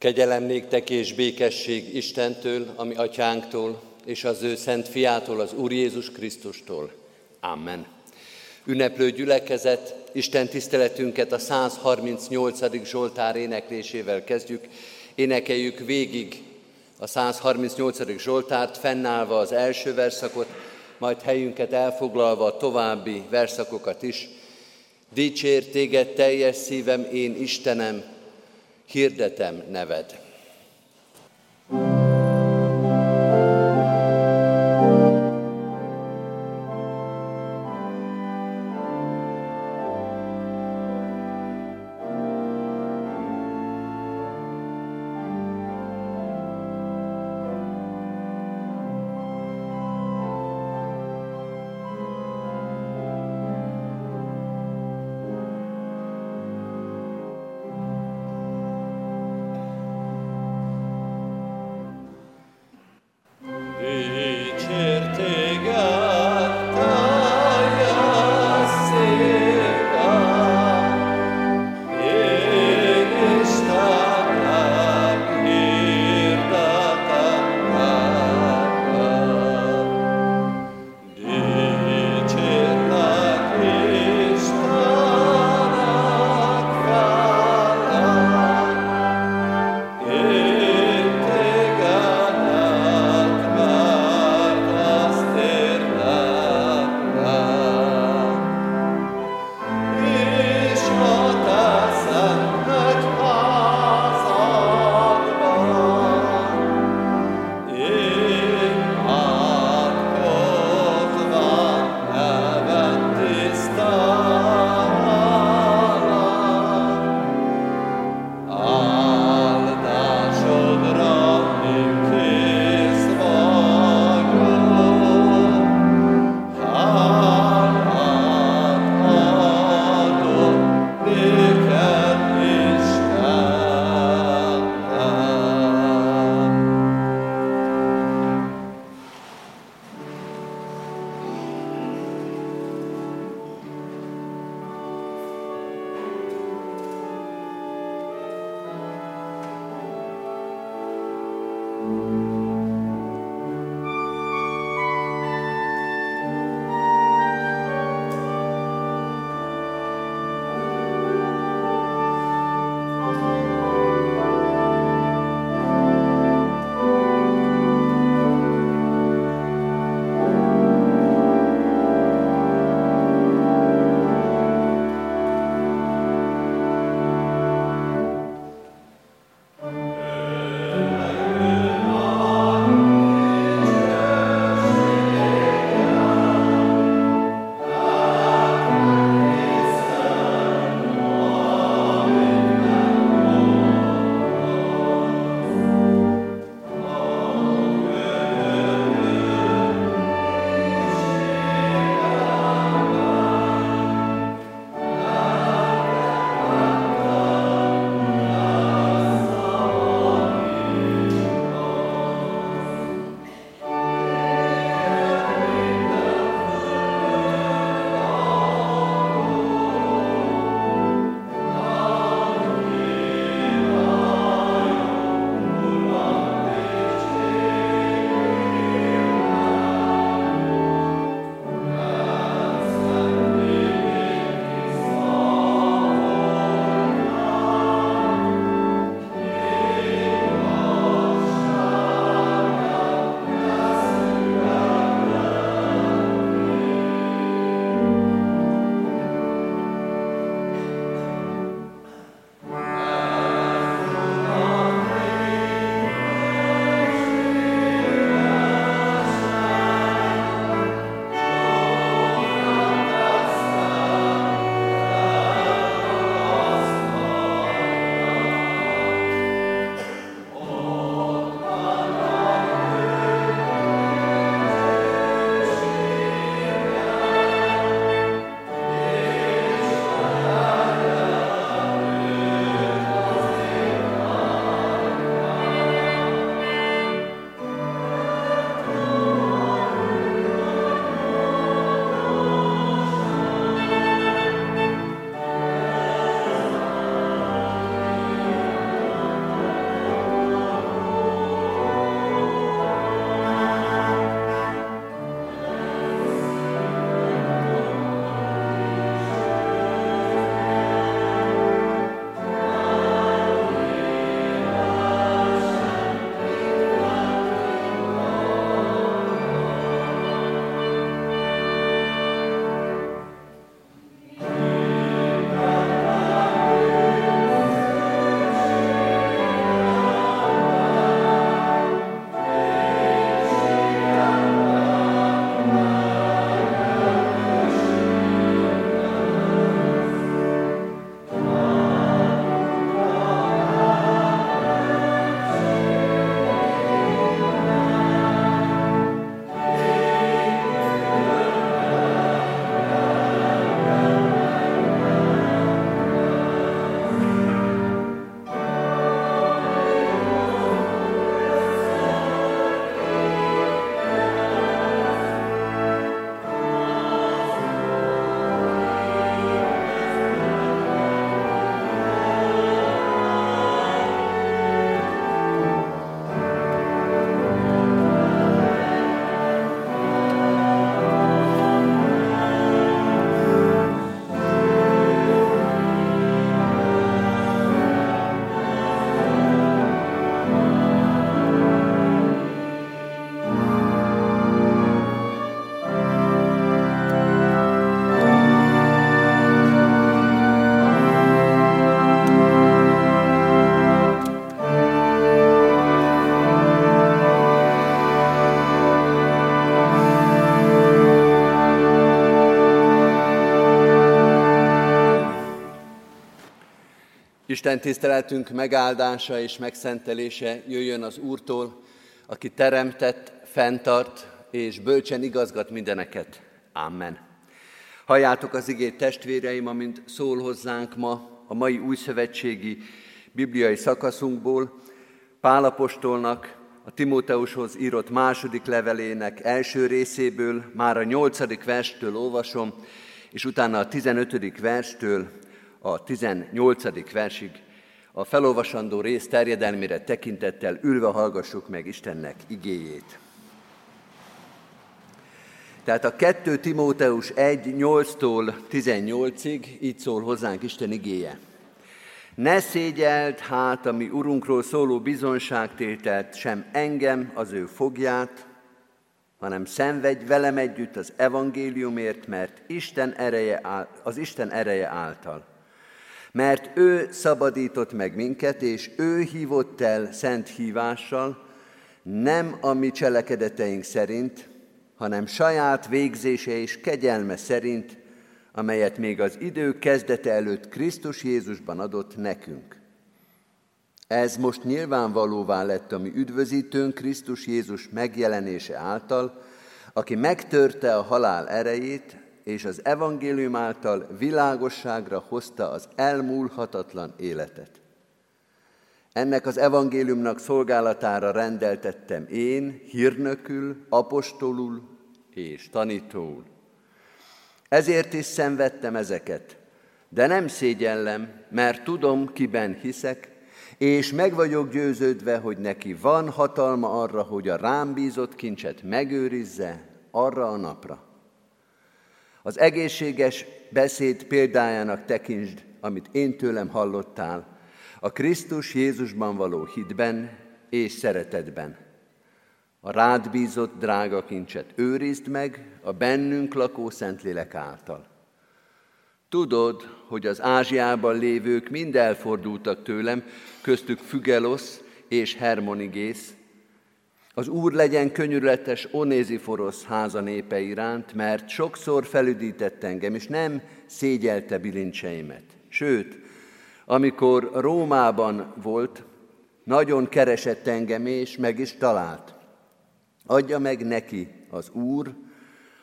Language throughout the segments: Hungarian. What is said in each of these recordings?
Kegyelem néktek és békesség Istentől, ami atyánktól, és az ő szent fiától, az Úr Jézus Krisztustól. Amen. Ünneplő gyülekezet, Isten tiszteletünket a 138. Zsoltár éneklésével kezdjük. Énekeljük végig a 138. Zsoltárt, fennállva az első verszakot, majd helyünket elfoglalva a további verszakokat is. Dicsér téged teljes szívem, én Istenem, hirdetem neved. Isten tiszteletünk megáldása és megszentelése jöjjön az Úrtól, aki teremtett, fenntart és bölcsen igazgat mindeneket. Amen. Halljátok az igét testvéreim, amint szól hozzánk ma a mai újszövetségi bibliai szakaszunkból, Pálapostolnak a Timóteushoz írott második levelének első részéből, már a nyolcadik verstől olvasom, és utána a tizenötödik verstől a 18. versig a felolvasandó rész terjedelmére tekintettel ülve hallgassuk meg Istennek igéjét. Tehát a 2 Timóteus 1, 8-tól 18-ig így szól hozzánk Isten igéje. Ne szégyelt hát a mi Urunkról szóló bizonságtételt, sem engem, az ő fogját, hanem szenvedj velem együtt az evangéliumért, mert Isten ereje, az Isten ereje által mert ő szabadított meg minket, és ő hívott el szent hívással, nem a mi cselekedeteink szerint, hanem saját végzése és kegyelme szerint, amelyet még az idő kezdete előtt Krisztus Jézusban adott nekünk. Ez most nyilvánvalóvá lett a mi üdvözítőnk Krisztus Jézus megjelenése által, aki megtörte a halál erejét, és az evangélium által világosságra hozta az elmúlhatatlan életet. Ennek az evangéliumnak szolgálatára rendeltettem én, hírnökül, apostolul és tanítóul. Ezért is szenvedtem ezeket, de nem szégyellem, mert tudom, kiben hiszek, és meg vagyok győződve, hogy neki van hatalma arra, hogy a rám bízott kincset megőrizze arra a napra. Az egészséges beszéd példájának tekintsd, amit én tőlem hallottál, a Krisztus Jézusban való hitben és szeretetben. A rád bízott drága kincset őrizd meg a bennünk lakó Szentlélek által. Tudod, hogy az Ázsiában lévők mind elfordultak tőlem, köztük Fügelosz és Hermonigész, az Úr legyen könyörületes Onéziforosz háza népe iránt, mert sokszor felüdített engem, és nem szégyelte bilincseimet. Sőt, amikor Rómában volt, nagyon keresett engem, és meg is talált. Adja meg neki az Úr,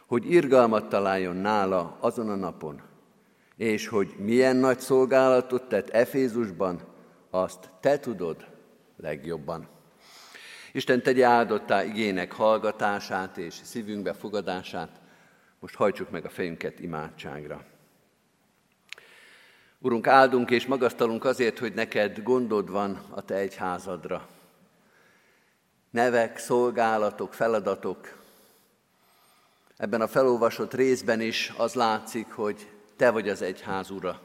hogy irgalmat találjon nála azon a napon, és hogy milyen nagy szolgálatot tett Efézusban, azt te tudod legjobban. Isten tegye áldottá igének hallgatását és szívünkbe fogadását. Most hajtsuk meg a fejünket imádságra. Urunk, áldunk és magasztalunk azért, hogy neked gondod van a te egyházadra. Nevek, szolgálatok, feladatok. Ebben a felolvasott részben is az látszik, hogy te vagy az egyház ura.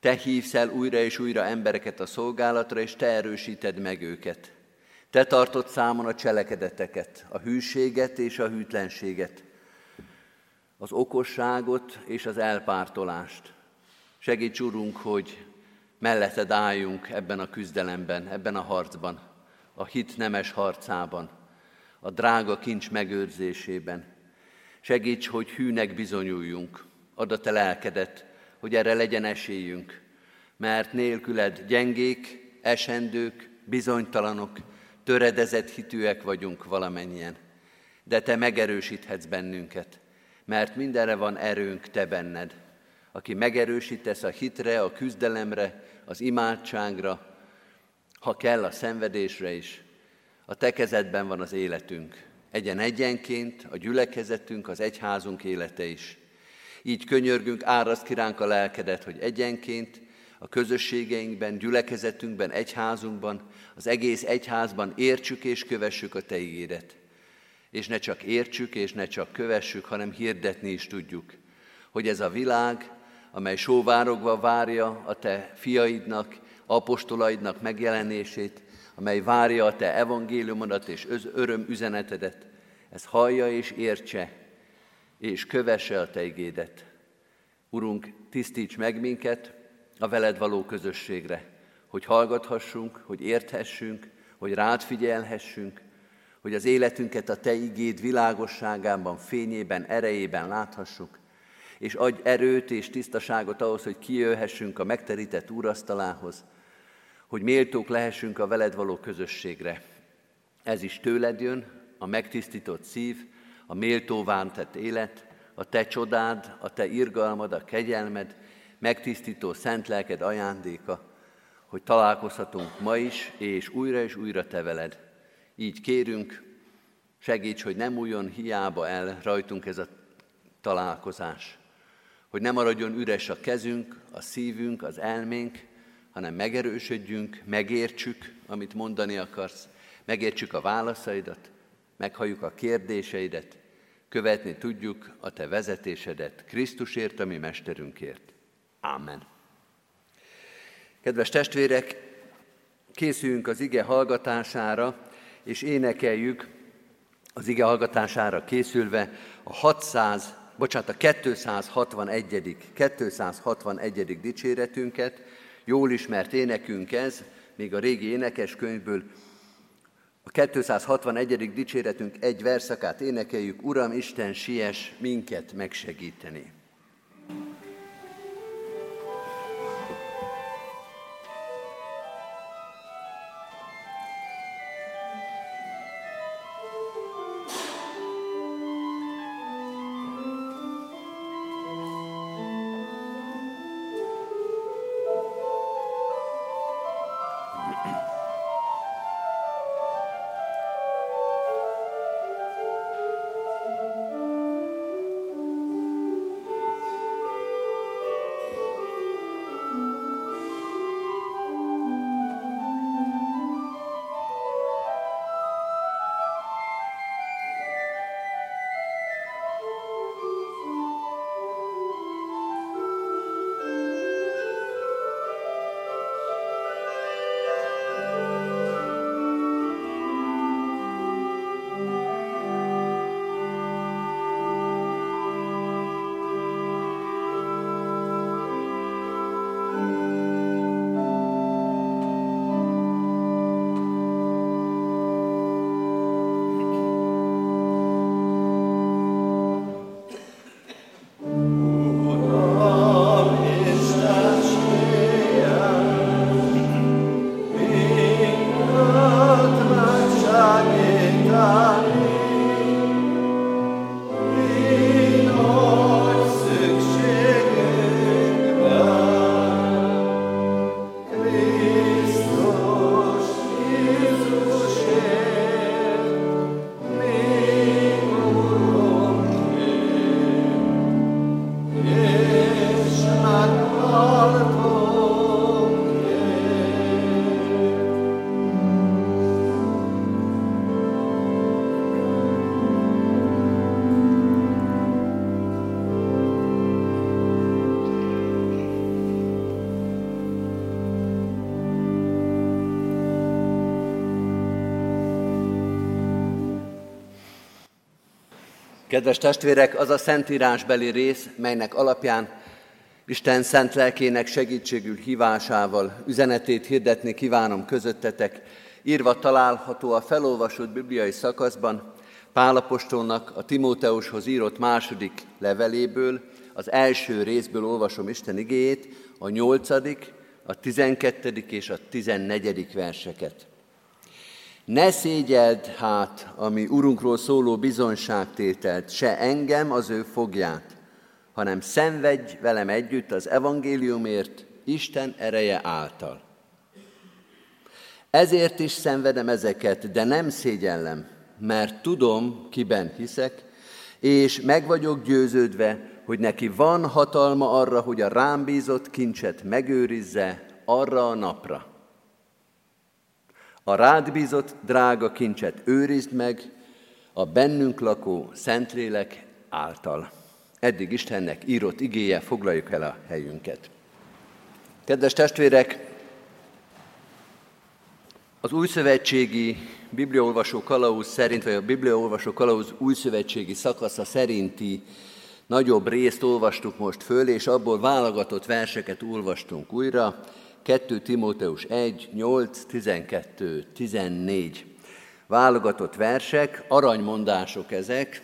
Te hívsz el újra és újra embereket a szolgálatra, és te erősíted meg őket. Te tartott számon a cselekedeteket, a hűséget és a hűtlenséget, az okosságot és az elpártolást. Segíts, Urunk, hogy melletted álljunk ebben a küzdelemben, ebben a harcban, a hit nemes harcában, a drága kincs megőrzésében. Segíts, hogy hűnek bizonyuljunk, add a te lelkedet, hogy erre legyen esélyünk, mert nélküled gyengék, esendők, bizonytalanok, töredezett hitűek vagyunk valamennyien, de Te megerősíthetsz bennünket, mert mindenre van erőnk Te benned, aki megerősítesz a hitre, a küzdelemre, az imádságra, ha kell a szenvedésre is. A Te kezedben van az életünk, egyen egyenként, a gyülekezetünk, az egyházunk élete is. Így könyörgünk, áraszt kiránk a lelkedet, hogy egyenként, a közösségeinkben, gyülekezetünkben, egyházunkban, az egész egyházban értsük és kövessük a Te ígéret. És ne csak értsük és ne csak kövessük, hanem hirdetni is tudjuk, hogy ez a világ, amely sóvárogva várja a Te fiaidnak, apostolaidnak megjelenését, amely várja a Te evangéliumodat és öröm üzenetedet, ez hallja és értse, és kövesse a Te igédet. Urunk, tisztíts meg minket, a veled való közösségre, hogy hallgathassunk, hogy érthessünk, hogy rád figyelhessünk, hogy az életünket a Te igéd világosságában, fényében, erejében láthassuk, és adj erőt és tisztaságot ahhoz, hogy kijöhessünk a megterített úrasztalához, hogy méltók lehessünk a veled való közösségre. Ez is tőled jön, a megtisztított szív, a méltóván tett élet, a te csodád, a te irgalmad, a kegyelmed, megtisztító szent lelked ajándéka, hogy találkozhatunk ma is, és újra és újra te veled. Így kérünk, segíts, hogy nem újon hiába el rajtunk ez a találkozás, hogy nem maradjon üres a kezünk, a szívünk, az elménk, hanem megerősödjünk, megértsük, amit mondani akarsz, megértsük a válaszaidat, meghalljuk a kérdéseidet, követni tudjuk a Te vezetésedet Krisztusért, a mi Mesterünkért. Ámen. Kedves testvérek, készüljünk az ige hallgatására, és énekeljük az ige hallgatására készülve a 600, bocsánat, a 261. 261. dicséretünket, jól ismert énekünk ez, még a régi énekeskönyvből, a 261. dicséretünk egy verszakát énekeljük, Uram Isten, siess minket megsegíteni. Kedves testvérek, az a szentírásbeli rész, melynek alapján Isten szent lelkének segítségül hívásával üzenetét hirdetni kívánom közöttetek, írva található a felolvasott bibliai szakaszban, Pálapostolnak a Timóteushoz írott második leveléből, az első részből olvasom Isten igéjét, a nyolcadik, a tizenkettedik és a tizennegyedik verseket. Ne szégyeld hát, ami Urunkról szóló bizonyságtételt, se engem az ő fogját, hanem szenvedj velem együtt az evangéliumért Isten ereje által. Ezért is szenvedem ezeket, de nem szégyellem, mert tudom, kiben hiszek, és meg vagyok győződve, hogy neki van hatalma arra, hogy a rám bízott kincset megőrizze arra a napra. A rád bízott drága kincset őrizd meg a bennünk lakó Szentlélek által. Eddig Istennek írott igéje, foglaljuk el a helyünket. Kedves testvérek, az újszövetségi bibliaolvasó kalauz szerint, vagy a bibliaolvasó kalauz újszövetségi szakasza szerinti nagyobb részt olvastuk most föl, és abból válogatott verseket olvastunk újra. 2 Timóteus 1, 8, 12, 14. Válogatott versek, aranymondások ezek,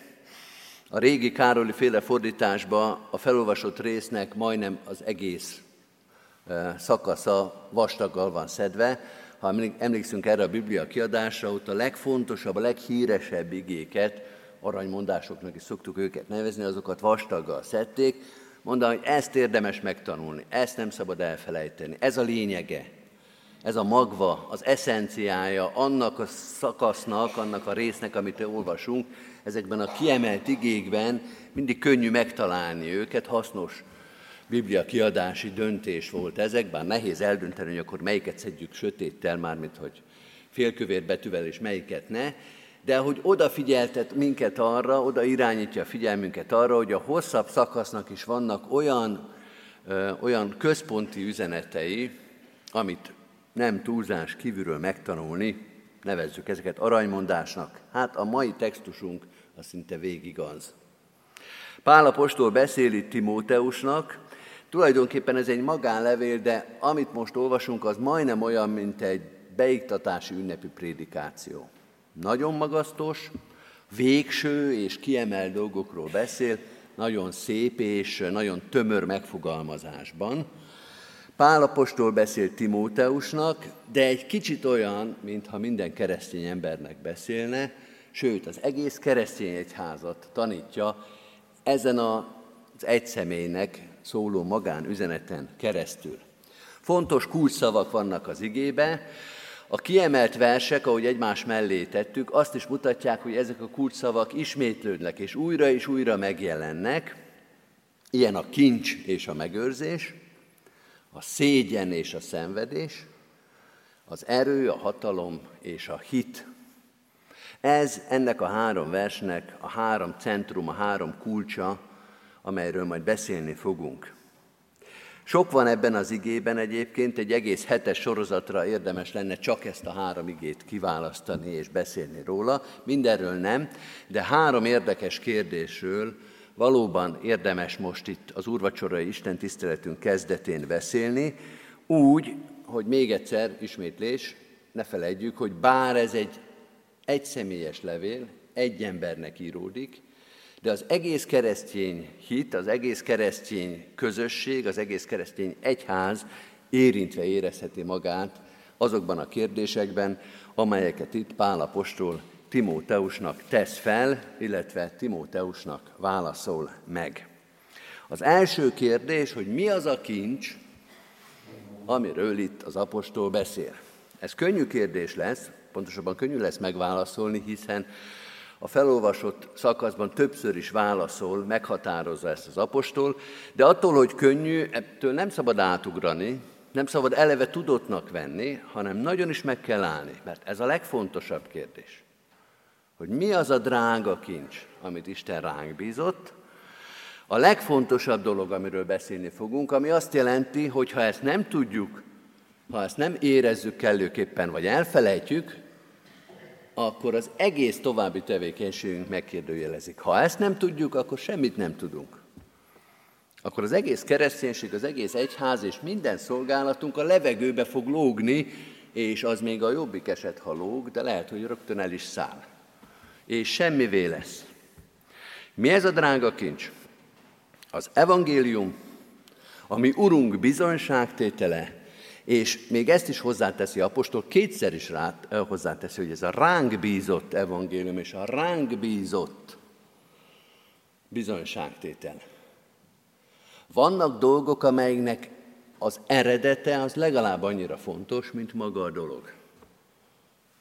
A régi Károli féle fordításban a felolvasott résznek majdnem az egész szakasza vastaggal van szedve. Ha emlékszünk erre a Biblia kiadásra, ott a legfontosabb, a leghíresebb igéket, aranymondásoknak is szoktuk őket nevezni, azokat vastaggal szedték, mondani, hogy ezt érdemes megtanulni, ezt nem szabad elfelejteni. Ez a lényege, ez a magva, az eszenciája annak a szakasznak, annak a résznek, amit olvasunk, ezekben a kiemelt igékben mindig könnyű megtalálni őket, hasznos Biblia kiadási döntés volt ezek, bár nehéz eldönteni, hogy akkor melyiket szedjük sötéttel, mármint hogy félkövér betűvel és melyiket ne, de hogy odafigyeltet minket arra, oda irányítja a figyelmünket arra, hogy a hosszabb szakasznak is vannak olyan, ö, olyan központi üzenetei, amit nem túlzás kívülről megtanulni, nevezzük ezeket aranymondásnak. Hát a mai textusunk az szinte végig az. Pál apostol beszél itt Timóteusnak, tulajdonképpen ez egy magánlevél, de amit most olvasunk, az majdnem olyan, mint egy beiktatási ünnepi prédikáció. Nagyon magasztos, végső és kiemelt dolgokról beszél, nagyon szép és nagyon tömör megfogalmazásban. Pál apostol beszél Timóteusnak, de egy kicsit olyan, mintha minden keresztény embernek beszélne, sőt, az egész keresztény egyházat tanítja ezen az egy személynek szóló magánüzeneten keresztül. Fontos kulcsszavak vannak az igébe, a kiemelt versek, ahogy egymás mellé tettük, azt is mutatják, hogy ezek a kulcsszavak ismétlődnek, és újra és újra megjelennek. Ilyen a kincs és a megőrzés, a szégyen és a szenvedés, az erő, a hatalom és a hit. Ez ennek a három versnek a három centrum, a három kulcsa, amelyről majd beszélni fogunk. Sok van ebben az igében egyébként, egy egész hetes sorozatra érdemes lenne csak ezt a három igét kiválasztani és beszélni róla. Mindenről nem, de három érdekes kérdésről valóban érdemes most itt az úrvacsorai Isten tiszteletünk kezdetén beszélni, úgy, hogy még egyszer ismétlés, ne felejtjük, hogy bár ez egy egyszemélyes levél, egy embernek íródik, de az egész keresztény hit, az egész keresztény közösség, az egész keresztény egyház érintve érezheti magát azokban a kérdésekben, amelyeket itt Pál apostol Timóteusnak tesz fel, illetve Timóteusnak válaszol meg. Az első kérdés, hogy mi az a kincs, amiről itt az apostol beszél. Ez könnyű kérdés lesz, pontosabban könnyű lesz megválaszolni, hiszen a felolvasott szakaszban többször is válaszol, meghatározza ezt az apostol, de attól, hogy könnyű, ettől nem szabad átugrani, nem szabad eleve tudottnak venni, hanem nagyon is meg kell állni, mert ez a legfontosabb kérdés. Hogy mi az a drága kincs, amit Isten ránk bízott, a legfontosabb dolog, amiről beszélni fogunk, ami azt jelenti, hogy ha ezt nem tudjuk, ha ezt nem érezzük kellőképpen, vagy elfelejtjük, akkor az egész további tevékenységünk megkérdőjelezik. Ha ezt nem tudjuk, akkor semmit nem tudunk. Akkor az egész kereszténység, az egész egyház és minden szolgálatunk a levegőbe fog lógni, és az még a jobbik eset, ha lóg, de lehet, hogy rögtön el is száll. És semmivé lesz. Mi ez a drága kincs? Az evangélium, ami Urunk bizonyságtétele, és még ezt is hozzáteszi apostol, kétszer is rá, hozzáteszi, hogy ez a ránk bízott evangélium, és a ránk bízott bizonyságtétel. Vannak dolgok, amelynek az eredete az legalább annyira fontos, mint maga a dolog.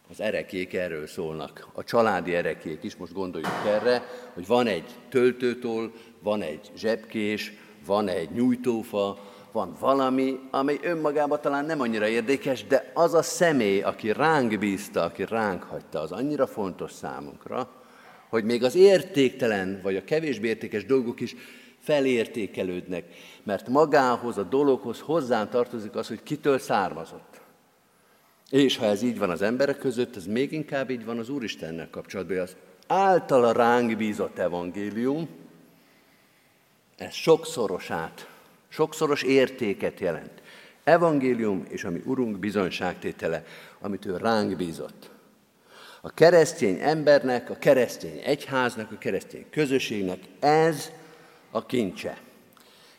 Az erekék erről szólnak. A családi erekék is, most gondoljuk erre, hogy van egy töltőtól, van egy zsebkés, van egy nyújtófa, van valami, ami önmagában talán nem annyira érdekes, de az a személy, aki ránk bízta, aki ránk hagyta, az annyira fontos számunkra, hogy még az értéktelen, vagy a kevésbé értékes dolgok is felértékelődnek, mert magához, a dologhoz hozzá tartozik az, hogy kitől származott. És ha ez így van az emberek között, ez még inkább így van az Úristennel kapcsolatban, az általa ránk bízott evangélium, ez sokszorosát Sokszoros értéket jelent. Evangélium és ami Urunk bizonyságtétele, amit ő ránk bízott. A keresztény embernek, a keresztény egyháznak, a keresztény közösségnek ez a kincse.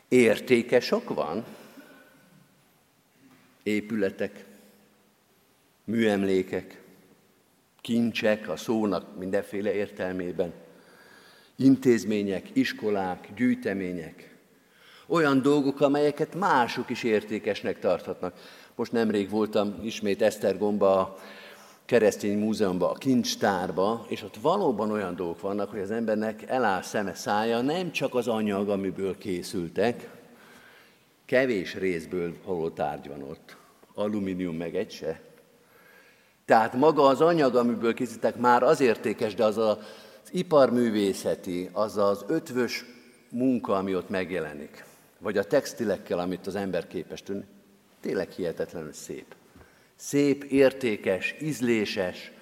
Értéke sok van, épületek, műemlékek, kincsek a szónak mindenféle értelmében, intézmények, iskolák, gyűjtemények, olyan dolgok, amelyeket mások is értékesnek tarthatnak. Most nemrég voltam ismét Esztergomba a keresztény múzeumban, a kincstárba, és ott valóban olyan dolgok vannak, hogy az embernek eláll szeme szája, nem csak az anyag, amiből készültek, kevés részből való tárgy van ott, alumínium meg egy se. Tehát maga az anyag, amiből készítek, már az értékes, de az az iparművészeti, az az ötvös munka, ami ott megjelenik, vagy a textilekkel, amit az ember képes tűnni, tényleg hihetetlenül szép szép, értékes, ízléses,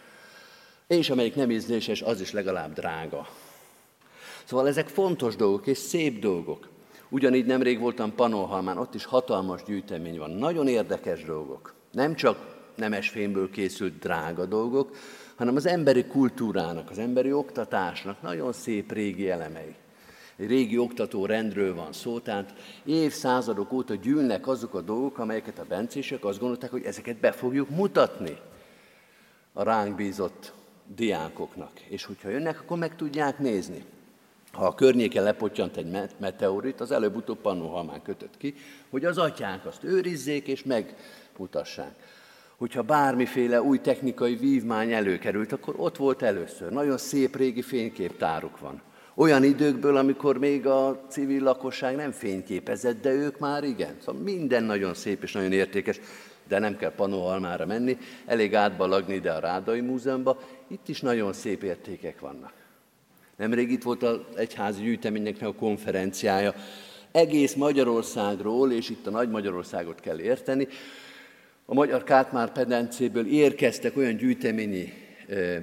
és amelyik nem ízléses, az is legalább drága. Szóval ezek fontos dolgok és szép dolgok. Ugyanígy nemrég voltam Panolhalmán, ott is hatalmas gyűjtemény van. Nagyon érdekes dolgok. Nem csak nemes fémből készült drága dolgok, hanem az emberi kultúrának, az emberi oktatásnak nagyon szép régi elemei egy régi oktató rendről van szó, tehát évszázadok óta gyűlnek azok a dolgok, amelyeket a bencések azt gondolták, hogy ezeket be fogjuk mutatni a ránk bízott diákoknak. És hogyha jönnek, akkor meg tudják nézni. Ha a környéken lepottyant egy meteorit, az előbb-utóbb pannóhalmán kötött ki, hogy az atyák azt őrizzék és megmutassák. Hogyha bármiféle új technikai vívmány előkerült, akkor ott volt először. Nagyon szép régi fényképtáruk van. Olyan időkből, amikor még a civil lakosság nem fényképezett, de ők már igen. Szóval minden nagyon szép és nagyon értékes, de nem kell Panóhalmára menni, elég átbalagni ide a Rádai Múzeumba, itt is nagyon szép értékek vannak. Nemrég itt volt az egyházi gyűjteménynek a konferenciája, egész Magyarországról, és itt a Nagy Magyarországot kell érteni, a Magyar Kátmár pedencéből érkeztek olyan gyűjteményi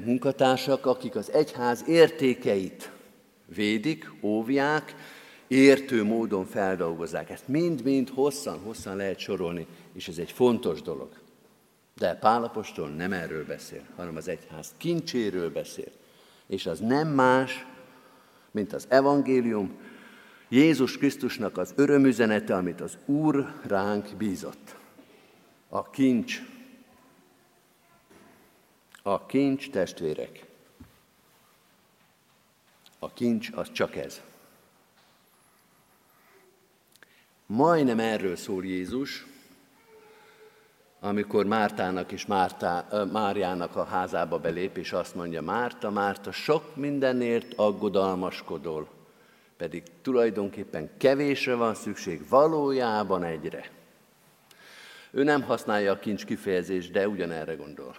munkatársak, akik az egyház értékeit védik, óvják, értő módon feldolgozzák. Ezt mind-mind hosszan-hosszan lehet sorolni, és ez egy fontos dolog. De Pálapostól nem erről beszél, hanem az egyház kincséről beszél. És az nem más, mint az evangélium, Jézus Krisztusnak az örömüzenete, amit az Úr ránk bízott. A kincs. A kincs testvérek. A kincs az csak ez. Majdnem erről szól Jézus, amikor Mártának és Mártá, Máriának a házába belép, és azt mondja, Márta, Márta, sok mindenért aggodalmaskodol, pedig tulajdonképpen kevésre van szükség, valójában egyre. Ő nem használja a kincs kifejezést, de ugyanerre gondol.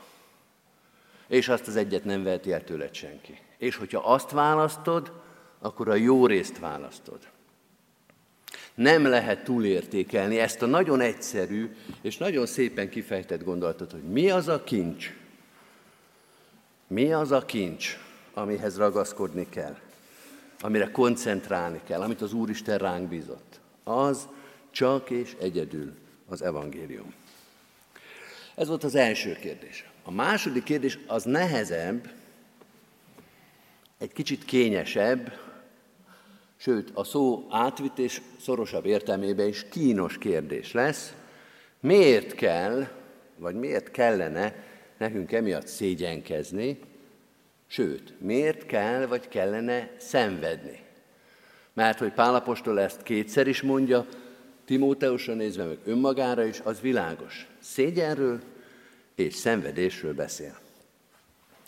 És azt az egyet nem veheti el tőled senki. És hogyha azt választod, akkor a jó részt választod. Nem lehet túlértékelni ezt a nagyon egyszerű és nagyon szépen kifejtett gondolatot, hogy mi az a kincs, mi az a kincs, amihez ragaszkodni kell, amire koncentrálni kell, amit az Úristen ránk bízott. Az csak és egyedül az evangélium. Ez volt az első kérdés. A második kérdés az nehezebb, egy kicsit kényesebb, sőt a szó átvitt és szorosabb értelmében is kínos kérdés lesz. Miért kell, vagy miért kellene nekünk emiatt szégyenkezni, sőt, miért kell, vagy kellene szenvedni? Mert hogy Pálapostól ezt kétszer is mondja, Timóteusra nézve, meg önmagára is, az világos. Szégyenről és szenvedésről beszél.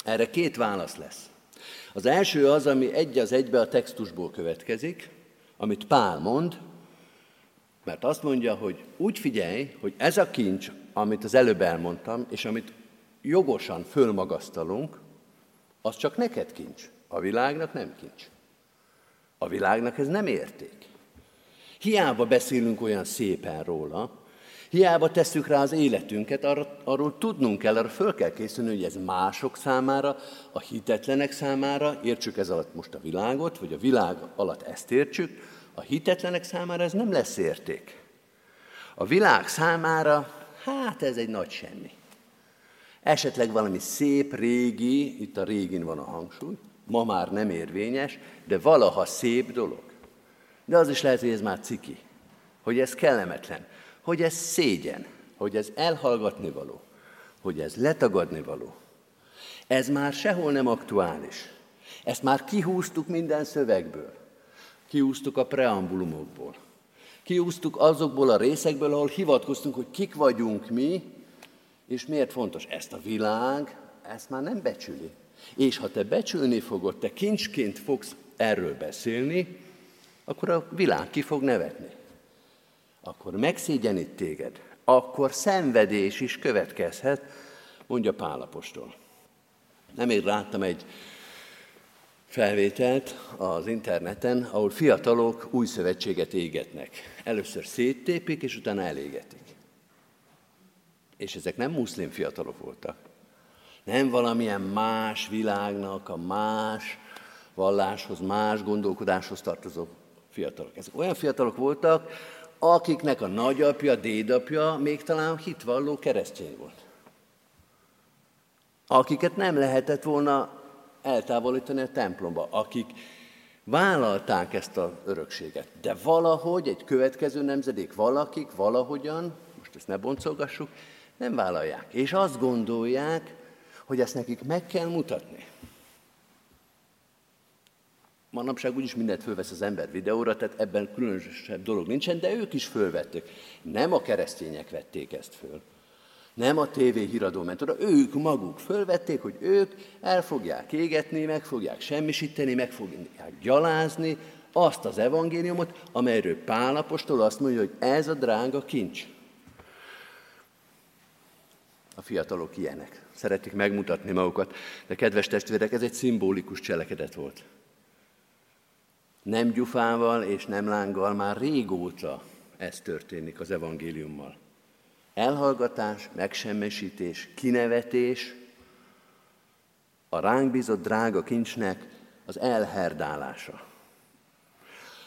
Erre két válasz lesz. Az első az, ami egy az egybe a textusból következik, amit Pál mond, mert azt mondja, hogy úgy figyelj, hogy ez a kincs, amit az előbb elmondtam, és amit jogosan fölmagasztalunk, az csak neked kincs. A világnak nem kincs. A világnak ez nem érték. Hiába beszélünk olyan szépen róla, Hiába tesszük rá az életünket, arra, arról tudnunk kell, arra föl kell készülni, hogy ez mások számára, a hitetlenek számára, értsük ez alatt most a világot, vagy a világ alatt ezt értsük, a hitetlenek számára ez nem lesz érték. A világ számára, hát ez egy nagy semmi. esetleg valami szép, régi, itt a régin van a hangsúly, ma már nem érvényes, de valaha szép dolog. De az is lehet, hogy ez már ciki, hogy ez kellemetlen, hogy ez szégyen, hogy ez elhallgatni való, hogy ez letagadni való. Ez már sehol nem aktuális. Ezt már kihúztuk minden szövegből. Kihúztuk a preambulumokból. Kihúztuk azokból a részekből, ahol hivatkoztunk, hogy kik vagyunk mi, és miért fontos. Ezt a világ, ezt már nem becsüli. És ha te becsülni fogod, te kincsként fogsz erről beszélni, akkor a világ ki fog nevetni. Akkor megszégyenít téged, akkor szenvedés is következhet, mondja Pálapostól. Nemrég láttam egy felvételt az interneten, ahol fiatalok új szövetséget égetnek. Először széttépik, és utána elégetik. És ezek nem muszlim fiatalok voltak. Nem valamilyen más világnak, a más valláshoz, más gondolkodáshoz tartozó fiatalok. Ezek olyan fiatalok voltak, akiknek a nagyapja, dédapja még talán hitvalló keresztény volt. Akiket nem lehetett volna eltávolítani a templomba, akik vállalták ezt az örökséget. De valahogy egy következő nemzedék, valakik, valahogyan, most ezt ne boncolgassuk, nem vállalják. És azt gondolják, hogy ezt nekik meg kell mutatni. Manapság úgyis mindent fölvesz az ember videóra, tehát ebben különösebb dolog nincsen, de ők is fölvették. Nem a keresztények vették ezt föl. Nem a tévé híradó ment ők maguk fölvették, hogy ők el fogják égetni, meg fogják semmisíteni, meg fogják gyalázni azt az evangéliumot, amelyről Pálapostól azt mondja, hogy ez a drága kincs. A fiatalok ilyenek. Szeretik megmutatni magukat. De kedves testvérek, ez egy szimbolikus cselekedet volt. Nem gyufával és nem lánggal már régóta ez történik az evangéliummal. Elhallgatás, megsemmisítés, kinevetés, a ránk bízott drága kincsnek az elherdálása.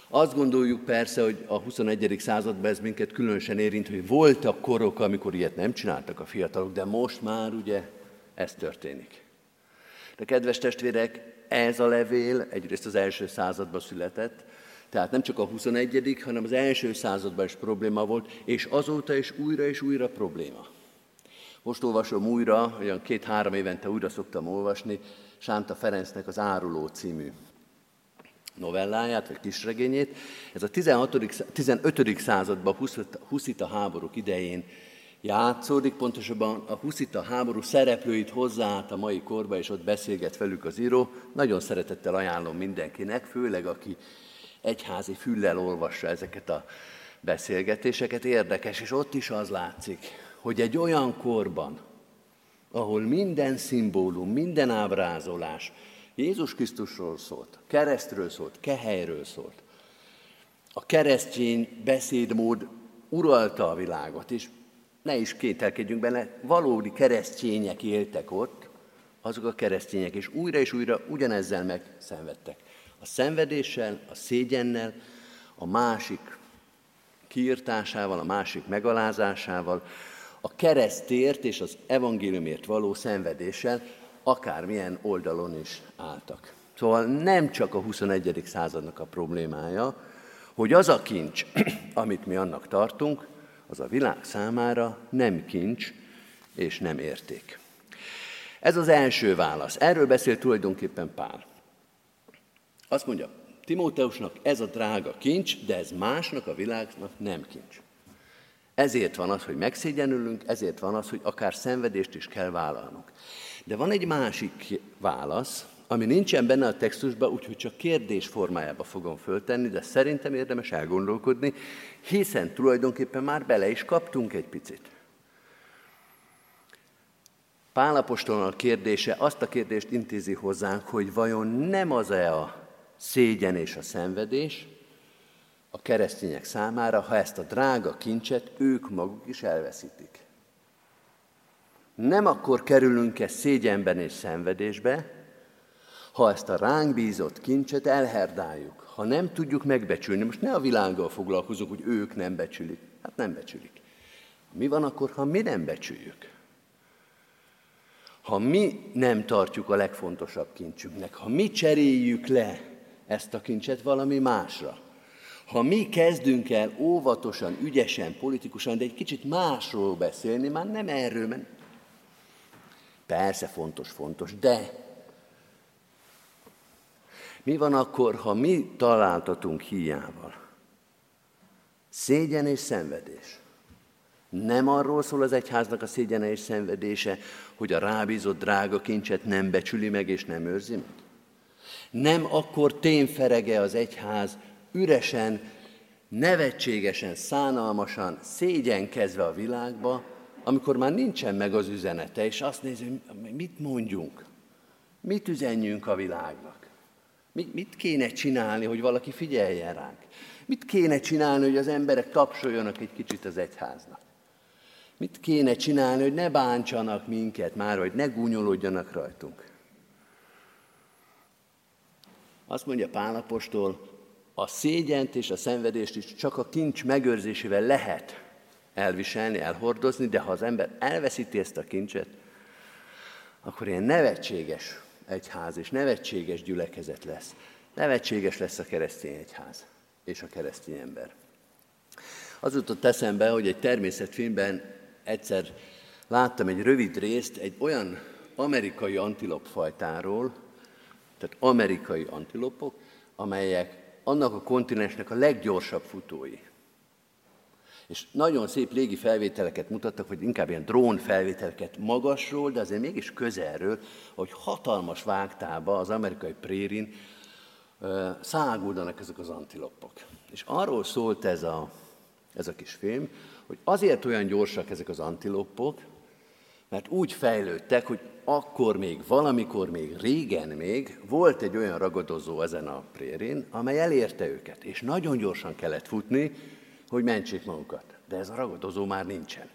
Azt gondoljuk persze, hogy a 21. században ez minket különösen érint, hogy voltak korok, amikor ilyet nem csináltak a fiatalok, de most már ugye ez történik. De kedves testvérek, ez a levél egyrészt az első században született, tehát nem csak a 21., hanem az első században is probléma volt, és azóta is újra és újra probléma. Most olvasom újra, olyan két-három évente újra szoktam olvasni, Sánta Ferencnek az Áruló című novelláját, vagy kisregényét. Ez a 16. 15. században, Huszita háborúk idején játszódik, pontosabban a Huszita háború szereplőit át a mai korba, és ott beszélget velük az író. Nagyon szeretettel ajánlom mindenkinek, főleg aki egyházi füllel olvassa ezeket a beszélgetéseket, érdekes, és ott is az látszik, hogy egy olyan korban, ahol minden szimbólum, minden ábrázolás Jézus Krisztusról szólt, keresztről szólt, kehelyről szólt. A keresztény beszédmód uralta a világot, és ne is kételkedjünk benne, valódi keresztények éltek ott, azok a keresztények, és újra és újra ugyanezzel megszenvedtek. A szenvedéssel, a szégyennel, a másik kiirtásával, a másik megalázásával, a keresztért és az evangéliumért való szenvedéssel, akármilyen oldalon is álltak. Szóval nem csak a 21. századnak a problémája, hogy az a kincs, amit mi annak tartunk, az a világ számára nem kincs és nem érték. Ez az első válasz. Erről beszél tulajdonképpen Pál. Azt mondja, Timóteusnak ez a drága kincs, de ez másnak a világnak nem kincs. Ezért van az, hogy megszégyenülünk, ezért van az, hogy akár szenvedést is kell vállalnunk. De van egy másik válasz, ami nincsen benne a textusban, úgyhogy csak kérdés formájába fogom föltenni, de szerintem érdemes elgondolkodni, hiszen tulajdonképpen már bele is kaptunk egy picit. Pálapostolnak kérdése azt a kérdést intézi hozzánk, hogy vajon nem az-e a szégyen és a szenvedés a keresztények számára, ha ezt a drága kincset ők maguk is elveszítik. Nem akkor kerülünk-e szégyenben és szenvedésbe, ha ezt a ránk bízott kincset elherdáljuk, ha nem tudjuk megbecsülni, most ne a világgal foglalkozunk, hogy ők nem becsülik. Hát nem becsülik. Mi van akkor, ha mi nem becsüljük? ha mi nem tartjuk a legfontosabb kincsünknek, ha mi cseréljük le ezt a kincset valami másra, ha mi kezdünk el óvatosan, ügyesen, politikusan, de egy kicsit másról beszélni, már nem erről, mert persze fontos, fontos, de mi van akkor, ha mi találtatunk hiával? Szégyen és szenvedés. Nem arról szól az egyháznak a szégyene és szenvedése, hogy a rábízott drága kincset nem becsüli meg és nem őrzi meg? Nem akkor témferege az egyház üresen, nevetségesen, szánalmasan, szégyenkezve a világba, amikor már nincsen meg az üzenete, és azt nézi, mit mondjunk, mit üzenjünk a világnak, mit, kéne csinálni, hogy valaki figyeljen ránk, mit kéne csinálni, hogy az emberek tapsoljanak egy kicsit az egyháznak. Mit kéne csinálni, hogy ne bántsanak minket már, hogy ne gúnyolódjanak rajtunk? Azt mondja Pálapostól, a szégyent és a szenvedést is csak a kincs megőrzésével lehet elviselni, elhordozni, de ha az ember elveszíti ezt a kincset, akkor ilyen nevetséges egyház és nevetséges gyülekezet lesz. Nevetséges lesz a keresztény egyház és a keresztény ember. Az jutott eszembe, hogy egy természetfilmben egyszer láttam egy rövid részt egy olyan amerikai antilopfajtáról, tehát amerikai antilopok, amelyek annak a kontinensnek a leggyorsabb futói. És nagyon szép légi felvételeket mutattak, vagy inkább ilyen drón felvételeket magasról, de azért mégis közelről, hogy hatalmas vágtába az amerikai prérin száguldanak ezek az antilopok. És arról szólt ez a, ez a kis film, hogy azért olyan gyorsak ezek az antilopok, mert úgy fejlődtek, hogy akkor még, valamikor még, régen még volt egy olyan ragadozó ezen a prérin, amely elérte őket, és nagyon gyorsan kellett futni, hogy mentsék magukat. De ez a ragadozó már nincsen.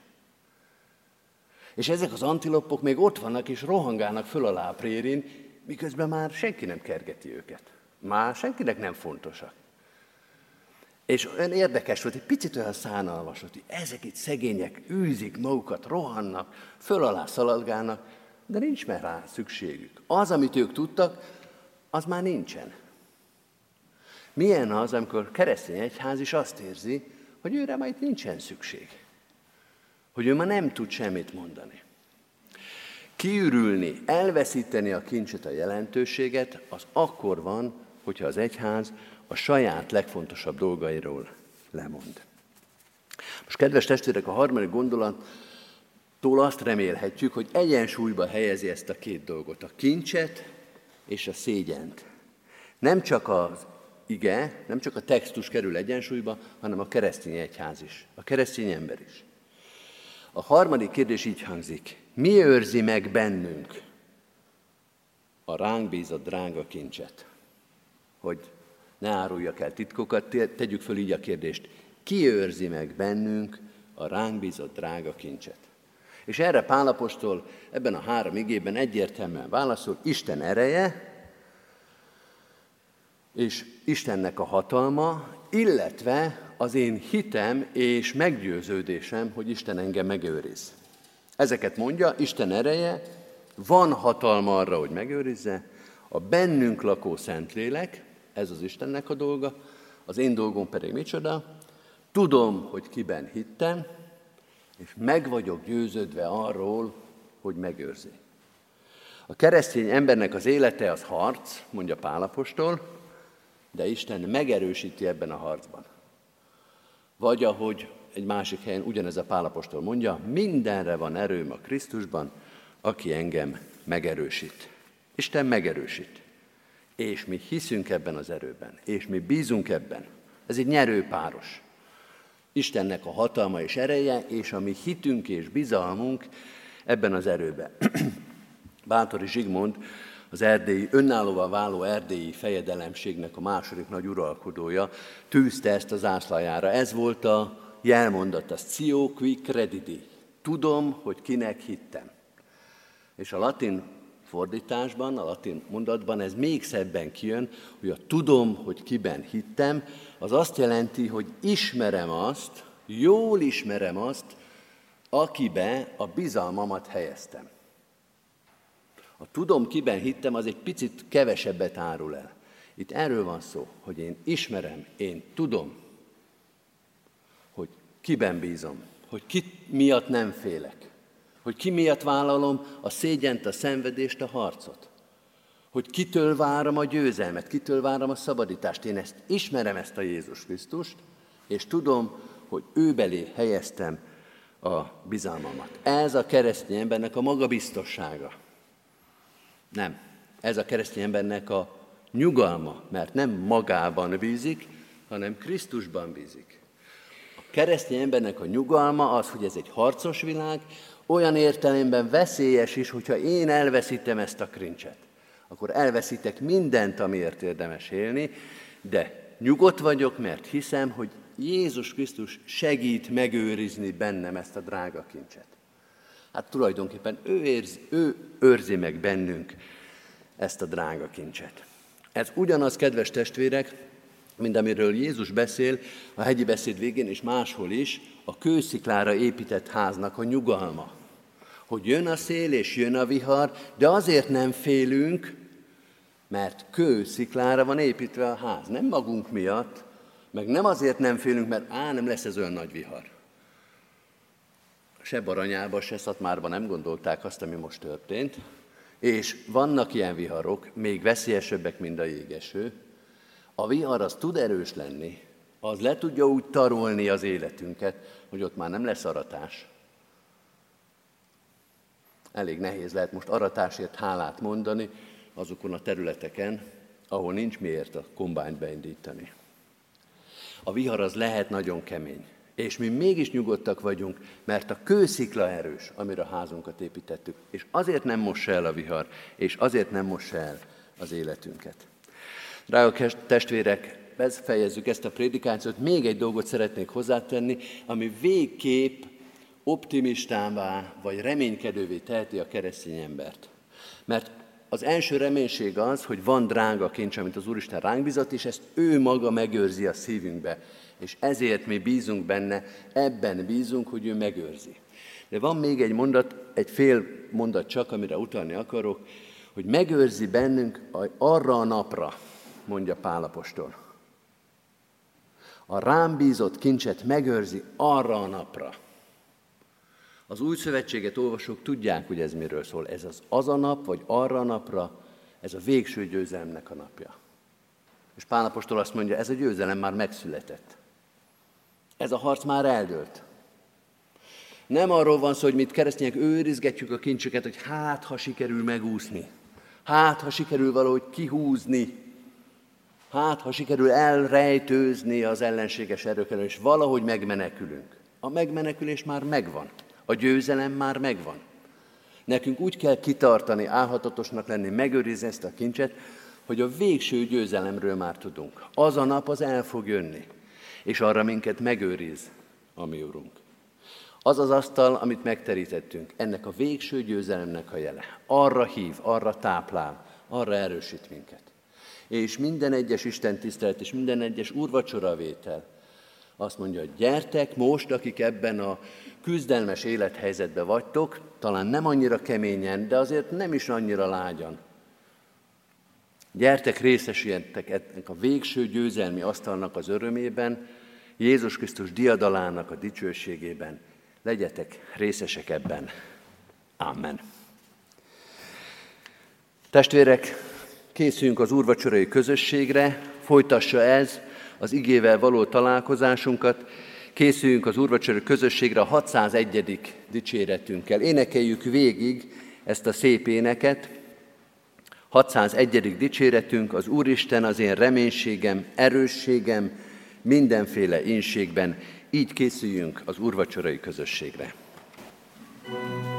És ezek az antilopok még ott vannak és rohangálnak föl alá a prérin, miközben már senki nem kergeti őket. Már senkinek nem fontosak. És olyan érdekes volt, egy picit olyan szánalmas volt, hogy ezek itt szegények űzik magukat, rohannak, föl alá szaladgálnak, de nincs már rá szükségük. Az, amit ők tudtak, az már nincsen. Milyen az, amikor keresztény egyház is azt érzi, hogy őre majd nincsen szükség. Hogy ő már nem tud semmit mondani. Kiürülni, elveszíteni a kincset, a jelentőséget, az akkor van, hogyha az egyház a saját legfontosabb dolgairól lemond. Most kedves testvérek, a harmadik gondolattól azt remélhetjük, hogy egyensúlyba helyezi ezt a két dolgot, a kincset és a szégyent. Nem csak az ige, nem csak a textus kerül egyensúlyba, hanem a keresztény egyház is, a keresztény ember is. A harmadik kérdés így hangzik. Mi őrzi meg bennünk a ránk bízott drága kincset? Hogy ne áruljak el titkokat, tegyük föl így a kérdést. Ki őrzi meg bennünk a ránk bízott drága kincset? És erre Pálapostól ebben a három igében egyértelműen válaszol, Isten ereje, és Istennek a hatalma, illetve az én hitem és meggyőződésem, hogy Isten engem megőriz. Ezeket mondja, Isten ereje, van hatalma arra, hogy megőrizze, a bennünk lakó Szentlélek, ez az Istennek a dolga, az én dolgom pedig micsoda, tudom, hogy kiben hittem, és meg vagyok győződve arról, hogy megőrzi. A keresztény embernek az élete az harc, mondja Pálapostól, de Isten megerősíti ebben a harcban. Vagy ahogy egy másik helyen ugyanez a Pálapostól mondja, mindenre van erőm a Krisztusban, aki engem megerősít. Isten megerősít. És mi hiszünk ebben az erőben, és mi bízunk ebben. Ez egy nyerő páros. Istennek a hatalma és ereje, és a mi hitünk és bizalmunk ebben az erőben. Bátori Zsigmond az erdélyi, önállóval váló erdélyi fejedelemségnek a második nagy uralkodója, tűzte ezt az ászlajára. Ez volt a jelmondat, a Scio qui credidi. Tudom, hogy kinek hittem. És a latin fordításban, a latin mondatban ez még szebben kijön, hogy a tudom, hogy kiben hittem, az azt jelenti, hogy ismerem azt, jól ismerem azt, akibe a bizalmamat helyeztem. A tudom, kiben hittem, az egy picit kevesebbet árul el. Itt erről van szó, hogy én ismerem, én tudom, hogy kiben bízom, hogy ki miatt nem félek, hogy ki miatt vállalom a szégyent, a szenvedést, a harcot, hogy kitől várom a győzelmet, kitől várom a szabadítást. Én ezt ismerem, ezt a Jézus Krisztust, és tudom, hogy ő belé helyeztem a bizalmamat. Ez a keresztény embernek a magabiztossága. Nem. Ez a keresztény embernek a nyugalma, mert nem magában bízik, hanem Krisztusban bízik. A keresztény embernek a nyugalma az, hogy ez egy harcos világ, olyan értelemben veszélyes is, hogyha én elveszítem ezt a krincset, akkor elveszítek mindent, amiért érdemes élni, de nyugodt vagyok, mert hiszem, hogy Jézus Krisztus segít megőrizni bennem ezt a drága kincset. Hát tulajdonképpen ő, érzi, ő őrzi meg bennünk ezt a drága kincset. Ez ugyanaz, kedves testvérek, mint amiről Jézus beszél a hegyi beszéd végén, és máshol is, a kősziklára épített háznak a nyugalma. Hogy jön a szél és jön a vihar, de azért nem félünk, mert kősziklára van építve a ház. Nem magunk miatt, meg nem azért nem félünk, mert á, nem lesz ez olyan nagy vihar. Se Baranyába, se Szatmárban nem gondolták azt, ami most történt, és vannak ilyen viharok, még veszélyesebbek, mint a jégeső. A vihar az tud erős lenni, az le tudja úgy tarolni az életünket, hogy ott már nem lesz aratás. Elég nehéz lehet most aratásért hálát mondani azokon a területeken, ahol nincs miért a kombányt beindítani. A vihar az lehet nagyon kemény. És mi mégis nyugodtak vagyunk, mert a kőszikla erős, amire a házunkat építettük. És azért nem mossa el a vihar, és azért nem mossa el az életünket. Drága testvérek, fejezzük ezt a prédikációt. Még egy dolgot szeretnék hozzátenni, ami végképp optimistává vagy reménykedővé teheti a keresztény embert. Mert az első reménység az, hogy van drága kincs, amit az Úristen ránk bizott, és ezt ő maga megőrzi a szívünkbe és ezért mi bízunk benne, ebben bízunk, hogy ő megőrzi. De van még egy mondat, egy fél mondat csak, amire utalni akarok, hogy megőrzi bennünk arra a napra, mondja Pálapostól. A rám bízott kincset megőrzi arra a napra. Az új szövetséget olvasók tudják, hogy ez miről szól. Ez az az a nap, vagy arra a napra, ez a végső győzelemnek a napja. És Pálapostól azt mondja, ez a győzelem már megszületett. Ez a harc már eldőlt. Nem arról van szó, hogy mit keresztények őrizgetjük a kincseket, hogy hát, ha sikerül megúszni. Hát, ha sikerül valahogy kihúzni. Hát, ha sikerül elrejtőzni az ellenséges erők és valahogy megmenekülünk. A megmenekülés már megvan. A győzelem már megvan. Nekünk úgy kell kitartani, álhatatosnak lenni, megőrizni ezt a kincset, hogy a végső győzelemről már tudunk. Az a nap az el fog jönni és arra minket megőriz a mi Urunk. Az az asztal, amit megterítettünk, ennek a végső győzelemnek a jele. Arra hív, arra táplál, arra erősít minket. És minden egyes Isten tisztelet és minden egyes úrvacsora vétel azt mondja, hogy gyertek most, akik ebben a küzdelmes élethelyzetben vagytok, talán nem annyira keményen, de azért nem is annyira lágyan. Gyertek, részesüljetek ennek a végső győzelmi asztalnak az örömében, Jézus Krisztus diadalának a dicsőségében. Legyetek részesek ebben. Amen. Testvérek, készüljünk az úrvacsorai közösségre, folytassa ez az igével való találkozásunkat, készüljünk az úrvacsorai közösségre a 601. dicséretünkkel. Énekeljük végig ezt a szép éneket, 601. dicséretünk, az Úristen az én reménységem, erősségem, mindenféle inségben, így készüljünk az úrvacsorai közösségre. thank you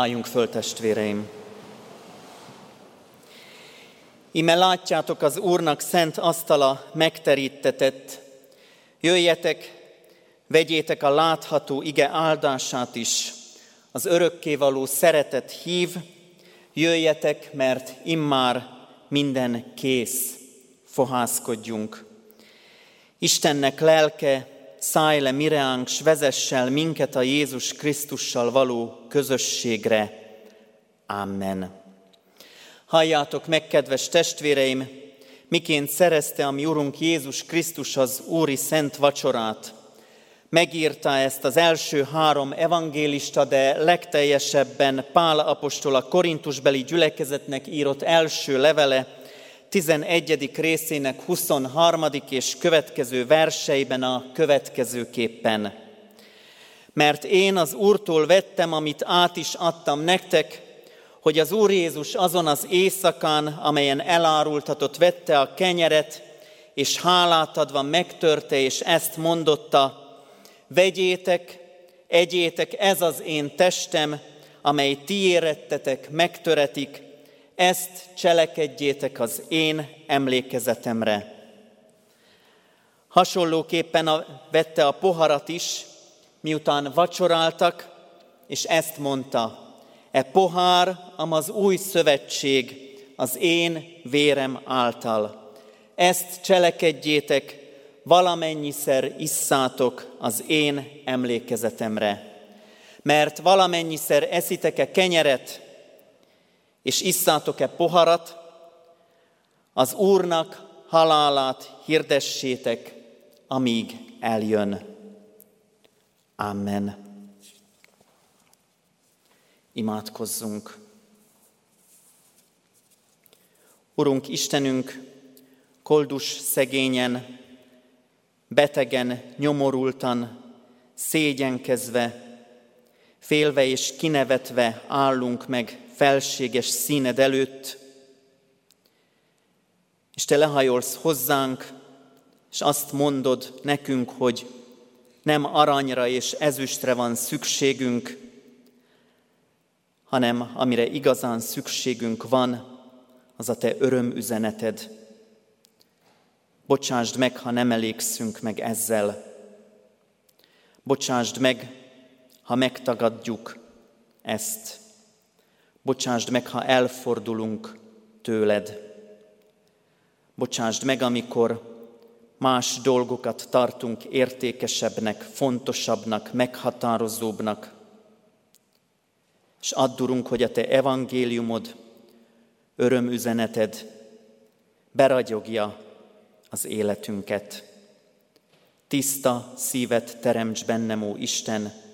Álljunk föl, testvéreim! Ime látjátok az Úrnak szent asztala megterítetett. Jöjjetek, vegyétek a látható ige áldását is. Az örökkévaló szeretet hív, jöjjetek, mert immár minden kész, fohászkodjunk. Istennek lelke, szállj le mireánk, s vezessel minket a Jézus Krisztussal való közösségre. Amen. Halljátok meg, kedves testvéreim, miként szerezte a mi Urunk Jézus Krisztus az Úri Szent Vacsorát. Megírta ezt az első három evangélista, de legteljesebben Pál apostol a Korintusbeli gyülekezetnek írott első levele, 11. részének 23. és következő verseiben a következőképpen. Mert én az Úrtól vettem, amit át is adtam nektek, hogy az Úr Jézus azon az éjszakán, amelyen elárultatott, vette a kenyeret, és hálát adva megtörte, és ezt mondotta, vegyétek, egyétek, ez az én testem, amely ti érettetek, megtöretik, ezt cselekedjétek az én emlékezetemre. Hasonlóképpen a, vette a poharat is, miután vacsoráltak, és ezt mondta, E pohár, am az új szövetség, az én vérem által. Ezt cselekedjétek, valamennyiszer isszátok az én emlékezetemre. Mert valamennyiszer eszitek-e kenyeret, és isszátok-e poharat, az Úrnak halálát hirdessétek, amíg eljön. Amen. Imádkozzunk. Urunk Istenünk, koldus szegényen, betegen, nyomorultan, szégyenkezve, félve és kinevetve állunk meg felséges színed előtt, és Te lehajolsz hozzánk, és azt mondod nekünk, hogy nem aranyra és ezüstre van szükségünk, hanem amire igazán szükségünk van, az a te örömüzeneted. Bocsásd meg, ha nem elégszünk meg ezzel. Bocsásd meg, ha megtagadjuk ezt. Bocsásd meg, ha elfordulunk tőled. Bocsásd meg, amikor más dolgokat tartunk értékesebbnek, fontosabbnak, meghatározóbbnak, és add, Urunk, hogy a Te evangéliumod, örömüzeneted beragyogja az életünket. Tiszta szívet teremts bennem, ó Isten,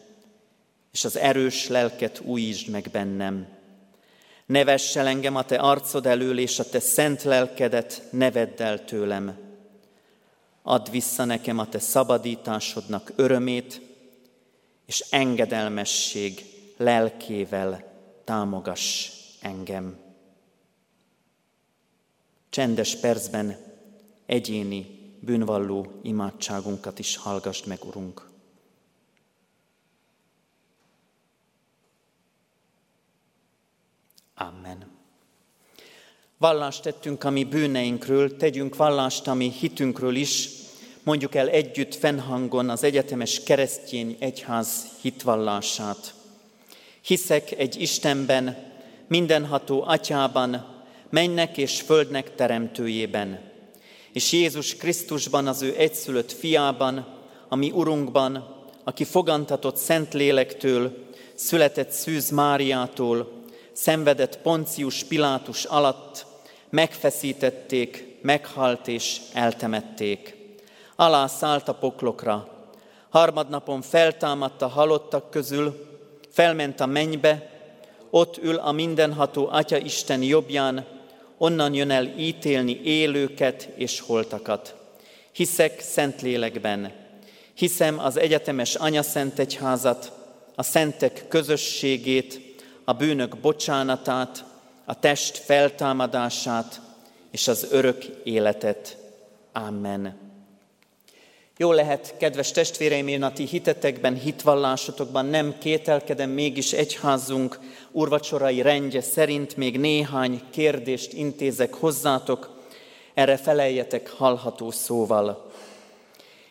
és az erős lelket újítsd meg bennem. Ne vess engem a Te arcod elől, és a Te szent lelkedet ne vedd el tőlem. Add vissza nekem a Te szabadításodnak örömét, és engedelmesség lelkével támogass engem. Csendes percben egyéni bűnvalló imádságunkat is hallgassd meg, Urunk. Amen. Vallást tettünk a mi bűneinkről, tegyünk vallást a mi hitünkről is, mondjuk el együtt fennhangon az egyetemes keresztény egyház hitvallását. Hiszek egy Istenben, mindenható atyában, mennek és földnek teremtőjében, és Jézus Krisztusban, az ő egyszülött fiában, a mi Urunkban, aki fogantatott Szent Lélektől, született Szűz Máriától, szenvedett Poncius Pilátus alatt, megfeszítették, meghalt és eltemették. Alá szállt a poklokra, harmadnapon feltámadt a halottak közül, felment a mennybe, ott ül a mindenható Atya Isten jobbján, onnan jön el ítélni élőket és holtakat. Hiszek Szentlélekben, hiszem az egyetemes Anya Szent Egyházat, a szentek közösségét, a bűnök bocsánatát, a test feltámadását és az örök életet. Amen. Jó lehet, kedves testvéreim, én a ti hitetekben, hitvallásotokban nem kételkedem, mégis egyházunk urvacsorai rendje szerint még néhány kérdést intézek hozzátok, erre feleljetek hallható szóval.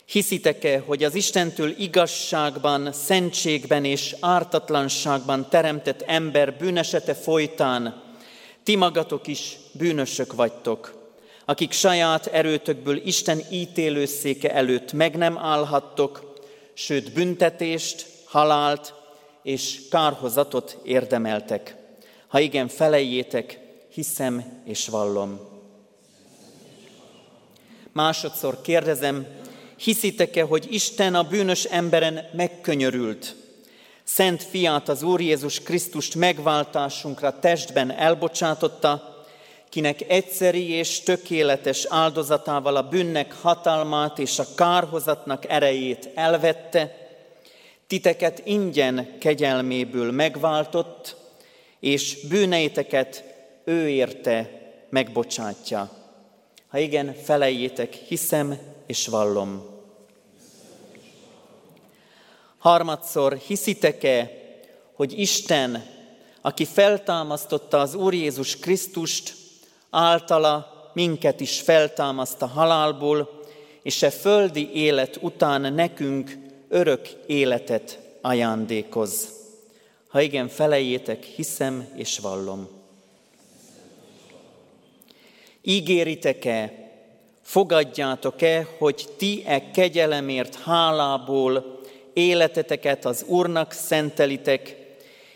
Hiszitek-e, hogy az Istentől igazságban, szentségben és ártatlanságban teremtett ember bűnesete folytán ti magatok is bűnösök vagytok, akik saját erőtökből Isten ítélőszéke előtt meg nem állhattok, sőt büntetést, halált és kárhozatot érdemeltek. Ha igen, felejétek, hiszem és vallom. Másodszor kérdezem, hiszitek-e, hogy Isten a bűnös emberen megkönyörült, szent fiát, az Úr Jézus Krisztust megváltásunkra testben elbocsátotta, kinek egyszeri és tökéletes áldozatával a bűnnek hatalmát és a kárhozatnak erejét elvette, titeket ingyen kegyelméből megváltott, és bűneiteket ő érte megbocsátja. Ha igen, felejétek, hiszem és vallom. Harmadszor hiszitek-e, hogy Isten, aki feltámasztotta az Úr Jézus Krisztust, általa minket is feltámaszt a halálból, és e földi élet után nekünk örök életet ajándékoz. Ha igen, felejétek, hiszem és vallom. Ígéritek-e, fogadjátok-e, hogy ti e kegyelemért hálából életeteket az Úrnak szentelitek,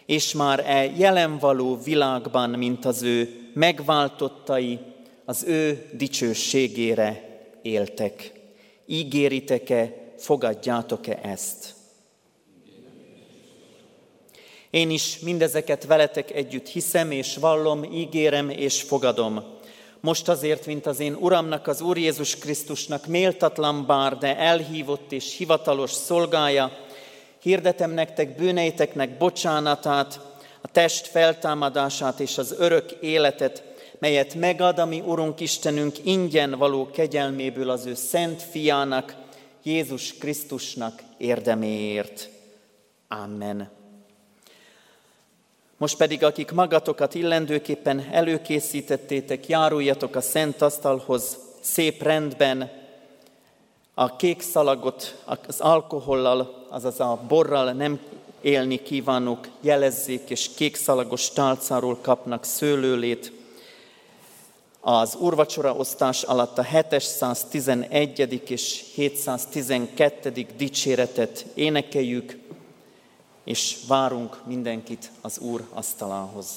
és már e jelen való világban, mint az ő megváltottai az ő dicsőségére éltek. Ígéritek-e, fogadjátok-e ezt? Én is mindezeket veletek együtt hiszem és vallom, ígérem és fogadom. Most azért, mint az én Uramnak, az Úr Jézus Krisztusnak méltatlan bár, de elhívott és hivatalos szolgája, hirdetem nektek bűneiteknek bocsánatát, a test feltámadását és az örök életet, melyet megad a mi Urunk Istenünk ingyen való kegyelméből az ő szent fiának, Jézus Krisztusnak érdeméért. Amen. Most pedig, akik magatokat illendőképpen előkészítettétek, járuljatok a szent asztalhoz szép rendben, a kék szalagot az alkohollal, azaz a borral nem élni kívánók jelezzék, és kékszalagos tálcáról kapnak szőlőlét. Az úrvacsora osztás alatt a 711. és 712. dicséretet énekeljük, és várunk mindenkit az Úr asztalához.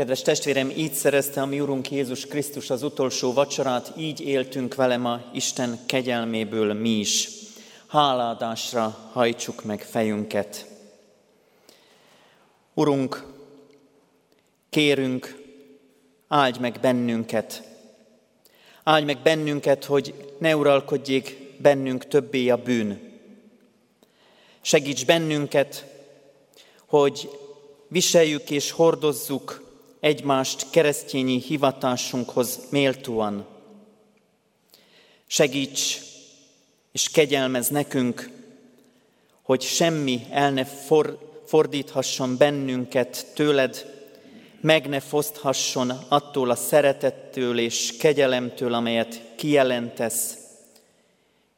Kedves testvérem, így szerezte a mi Urunk Jézus Krisztus az utolsó vacsorát, így éltünk vele ma Isten kegyelméből mi is. Háládásra hajtsuk meg fejünket. Urunk, kérünk, áldj meg bennünket. Áldj meg bennünket, hogy ne uralkodjék bennünk többé a bűn. Segíts bennünket, hogy viseljük és hordozzuk egymást keresztényi hivatásunkhoz méltóan. Segíts és kegyelmez nekünk, hogy semmi el ne for, fordíthasson bennünket tőled, meg ne foszthasson attól a szeretettől és kegyelemtől, amelyet kijelentesz,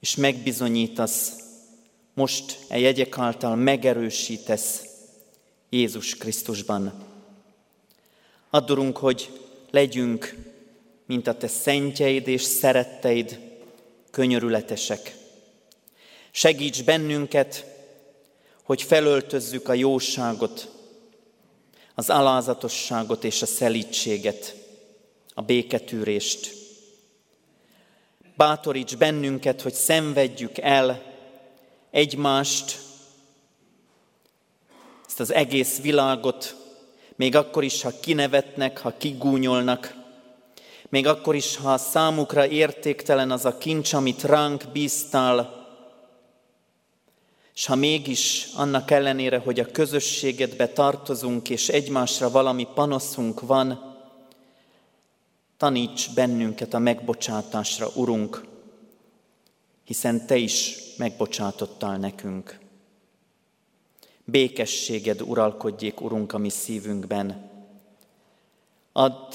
és megbizonyítasz, most e jegyek által megerősítesz Jézus Krisztusban. Addurunk, hogy legyünk, mint a te szentjeid és szeretteid, könyörületesek. Segíts bennünket, hogy felöltözzük a jóságot, az alázatosságot és a szelítséget, a béketűrést. Bátoríts bennünket, hogy szenvedjük el egymást, ezt az egész világot, még akkor is, ha kinevetnek, ha kigúnyolnak, még akkor is, ha számukra értéktelen az a kincs, amit ránk bíztál, és ha mégis annak ellenére, hogy a közösségedbe tartozunk, és egymásra valami panaszunk van, taníts bennünket a megbocsátásra, Urunk, hiszen Te is megbocsátottál nekünk. Békességed uralkodjék, Urunk, a mi szívünkben. Add,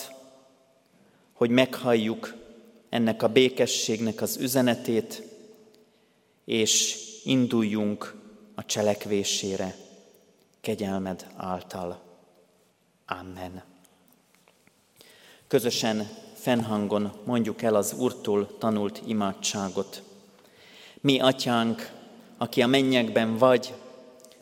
hogy meghalljuk ennek a békességnek az üzenetét, és induljunk a cselekvésére, kegyelmed által. Amen. Közösen fennhangon mondjuk el az Úrtól tanult imádságot. Mi, Atyánk, aki a mennyekben vagy,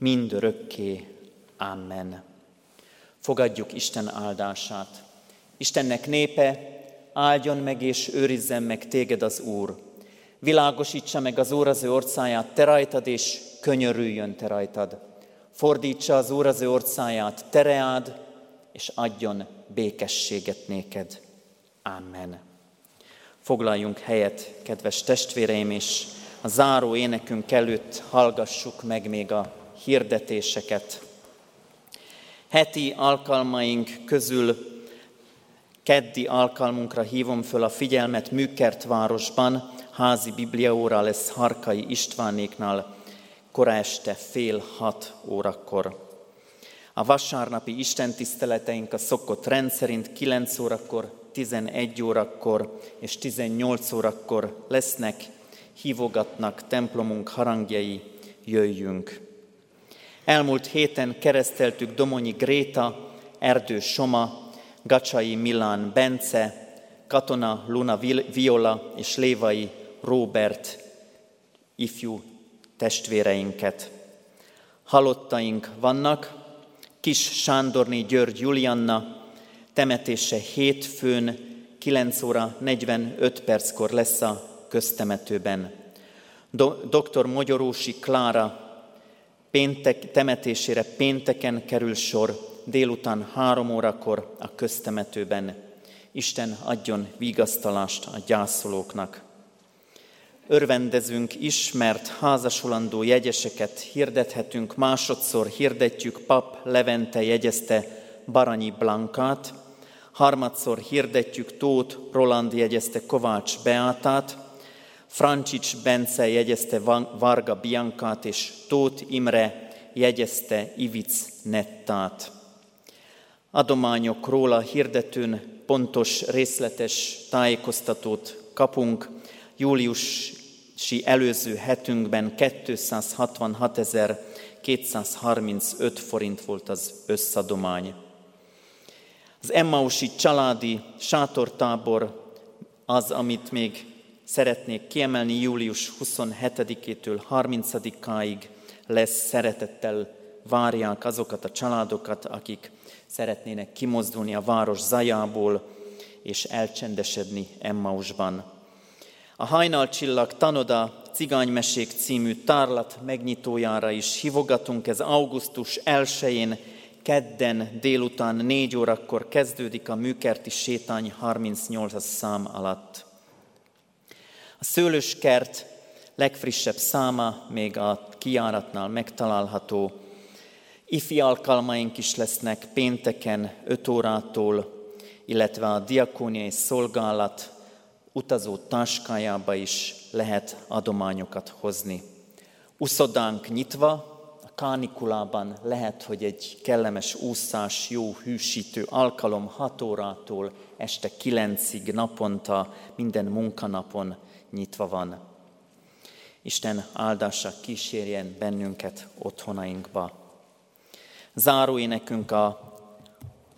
mindörökké. Amen. Fogadjuk Isten áldását. Istennek népe, áldjon meg és őrizzen meg téged az Úr. Világosítsa meg az Úr az ő orcáját te rajtad, és könyörüljön te rajtad. Fordítsa az Úr az ő orcáját tereád, és adjon békességet néked. Amen. Foglaljunk helyet, kedves testvéreim, és a záró énekünk előtt hallgassuk meg még a hirdetéseket. Heti alkalmaink közül keddi alkalmunkra hívom föl a figyelmet Műkert városban, házi bibliaóra lesz Harkai Istvánéknál, kora este fél hat órakor. A vasárnapi istentiszteleteink a szokott rendszerint 9 órakor, 11 órakor és 18 órakor lesznek, hívogatnak templomunk harangjai, jöjjünk. Elmúlt héten kereszteltük Domonyi Gréta, Erdő Soma, Gacsai Milán Bence, Katona Luna Viola és Lévai Robert ifjú testvéreinket. Halottaink vannak, Kis Sándorné György Julianna, temetése hétfőn 9 óra 45 perckor lesz a köztemetőben. Do- Dr. Mogyorósi Klára péntek, temetésére pénteken kerül sor délután három órakor a köztemetőben. Isten adjon vigasztalást a gyászolóknak. Örvendezünk is, mert házasulandó jegyeseket hirdethetünk, másodszor hirdetjük, pap Levente jegyezte Baranyi Blankát, harmadszor hirdetjük, Tóth Roland jegyezte Kovács Beátát, Francsics Bence jegyezte Varga Biankát, és Tóth Imre jegyezte Ivic Nettát. adományokról a hirdetőn pontos, részletes tájékoztatót kapunk. Júliusi előző hetünkben 266.235 forint volt az összadomány. Az Emmausi családi sátortábor az, amit még szeretnék kiemelni, július 27-től 30-áig lesz szeretettel várják azokat a családokat, akik szeretnének kimozdulni a város zajából és elcsendesedni Emmausban. A Hajnalcsillag Tanoda Cigánymesék című tárlat megnyitójára is hívogatunk. Ez augusztus 1-én, kedden délután 4 órakor kezdődik a műkerti sétány 38 szám alatt. A szőlőskert legfrissebb száma még a kiáratnál megtalálható. Ifi alkalmaink is lesznek pénteken 5 órától, illetve a diakóniai szolgálat utazó táskájába is lehet adományokat hozni. Uszodánk nyitva, a kánikulában lehet, hogy egy kellemes úszás, jó hűsítő alkalom 6 órától este 9-ig naponta, minden munkanapon nyitva van. Isten áldása kísérjen bennünket otthonainkba. Záró énekünk a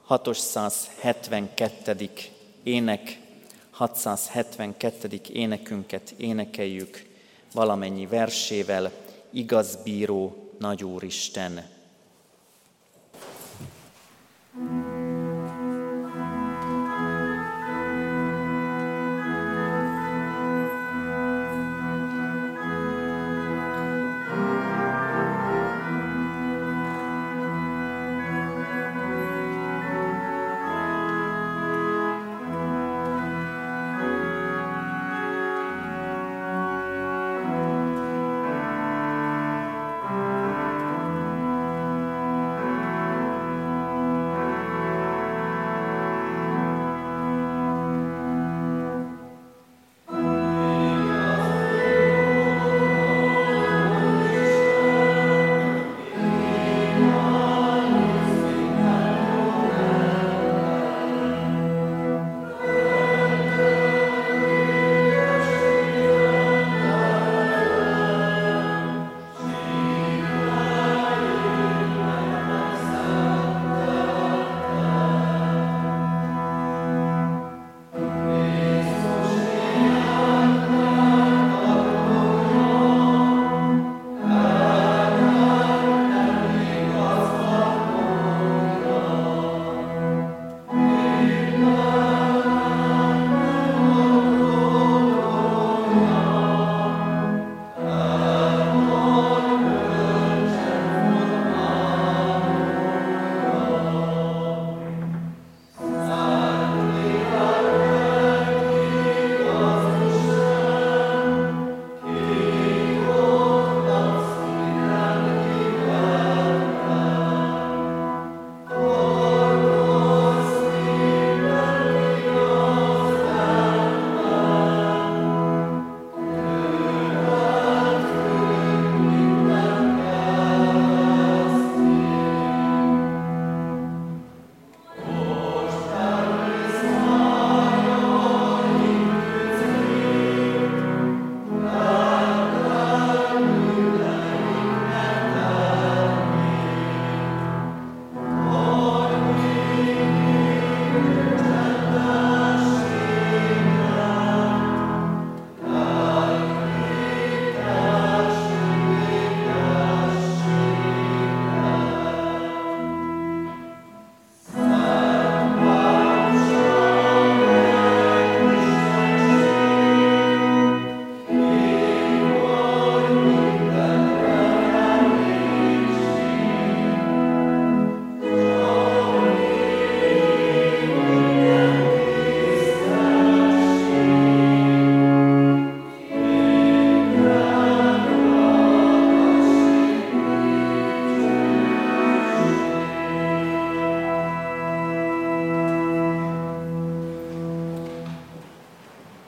672. ének, 672. énekünket énekeljük valamennyi versével, igaz bíró, nagyúristen. Isten.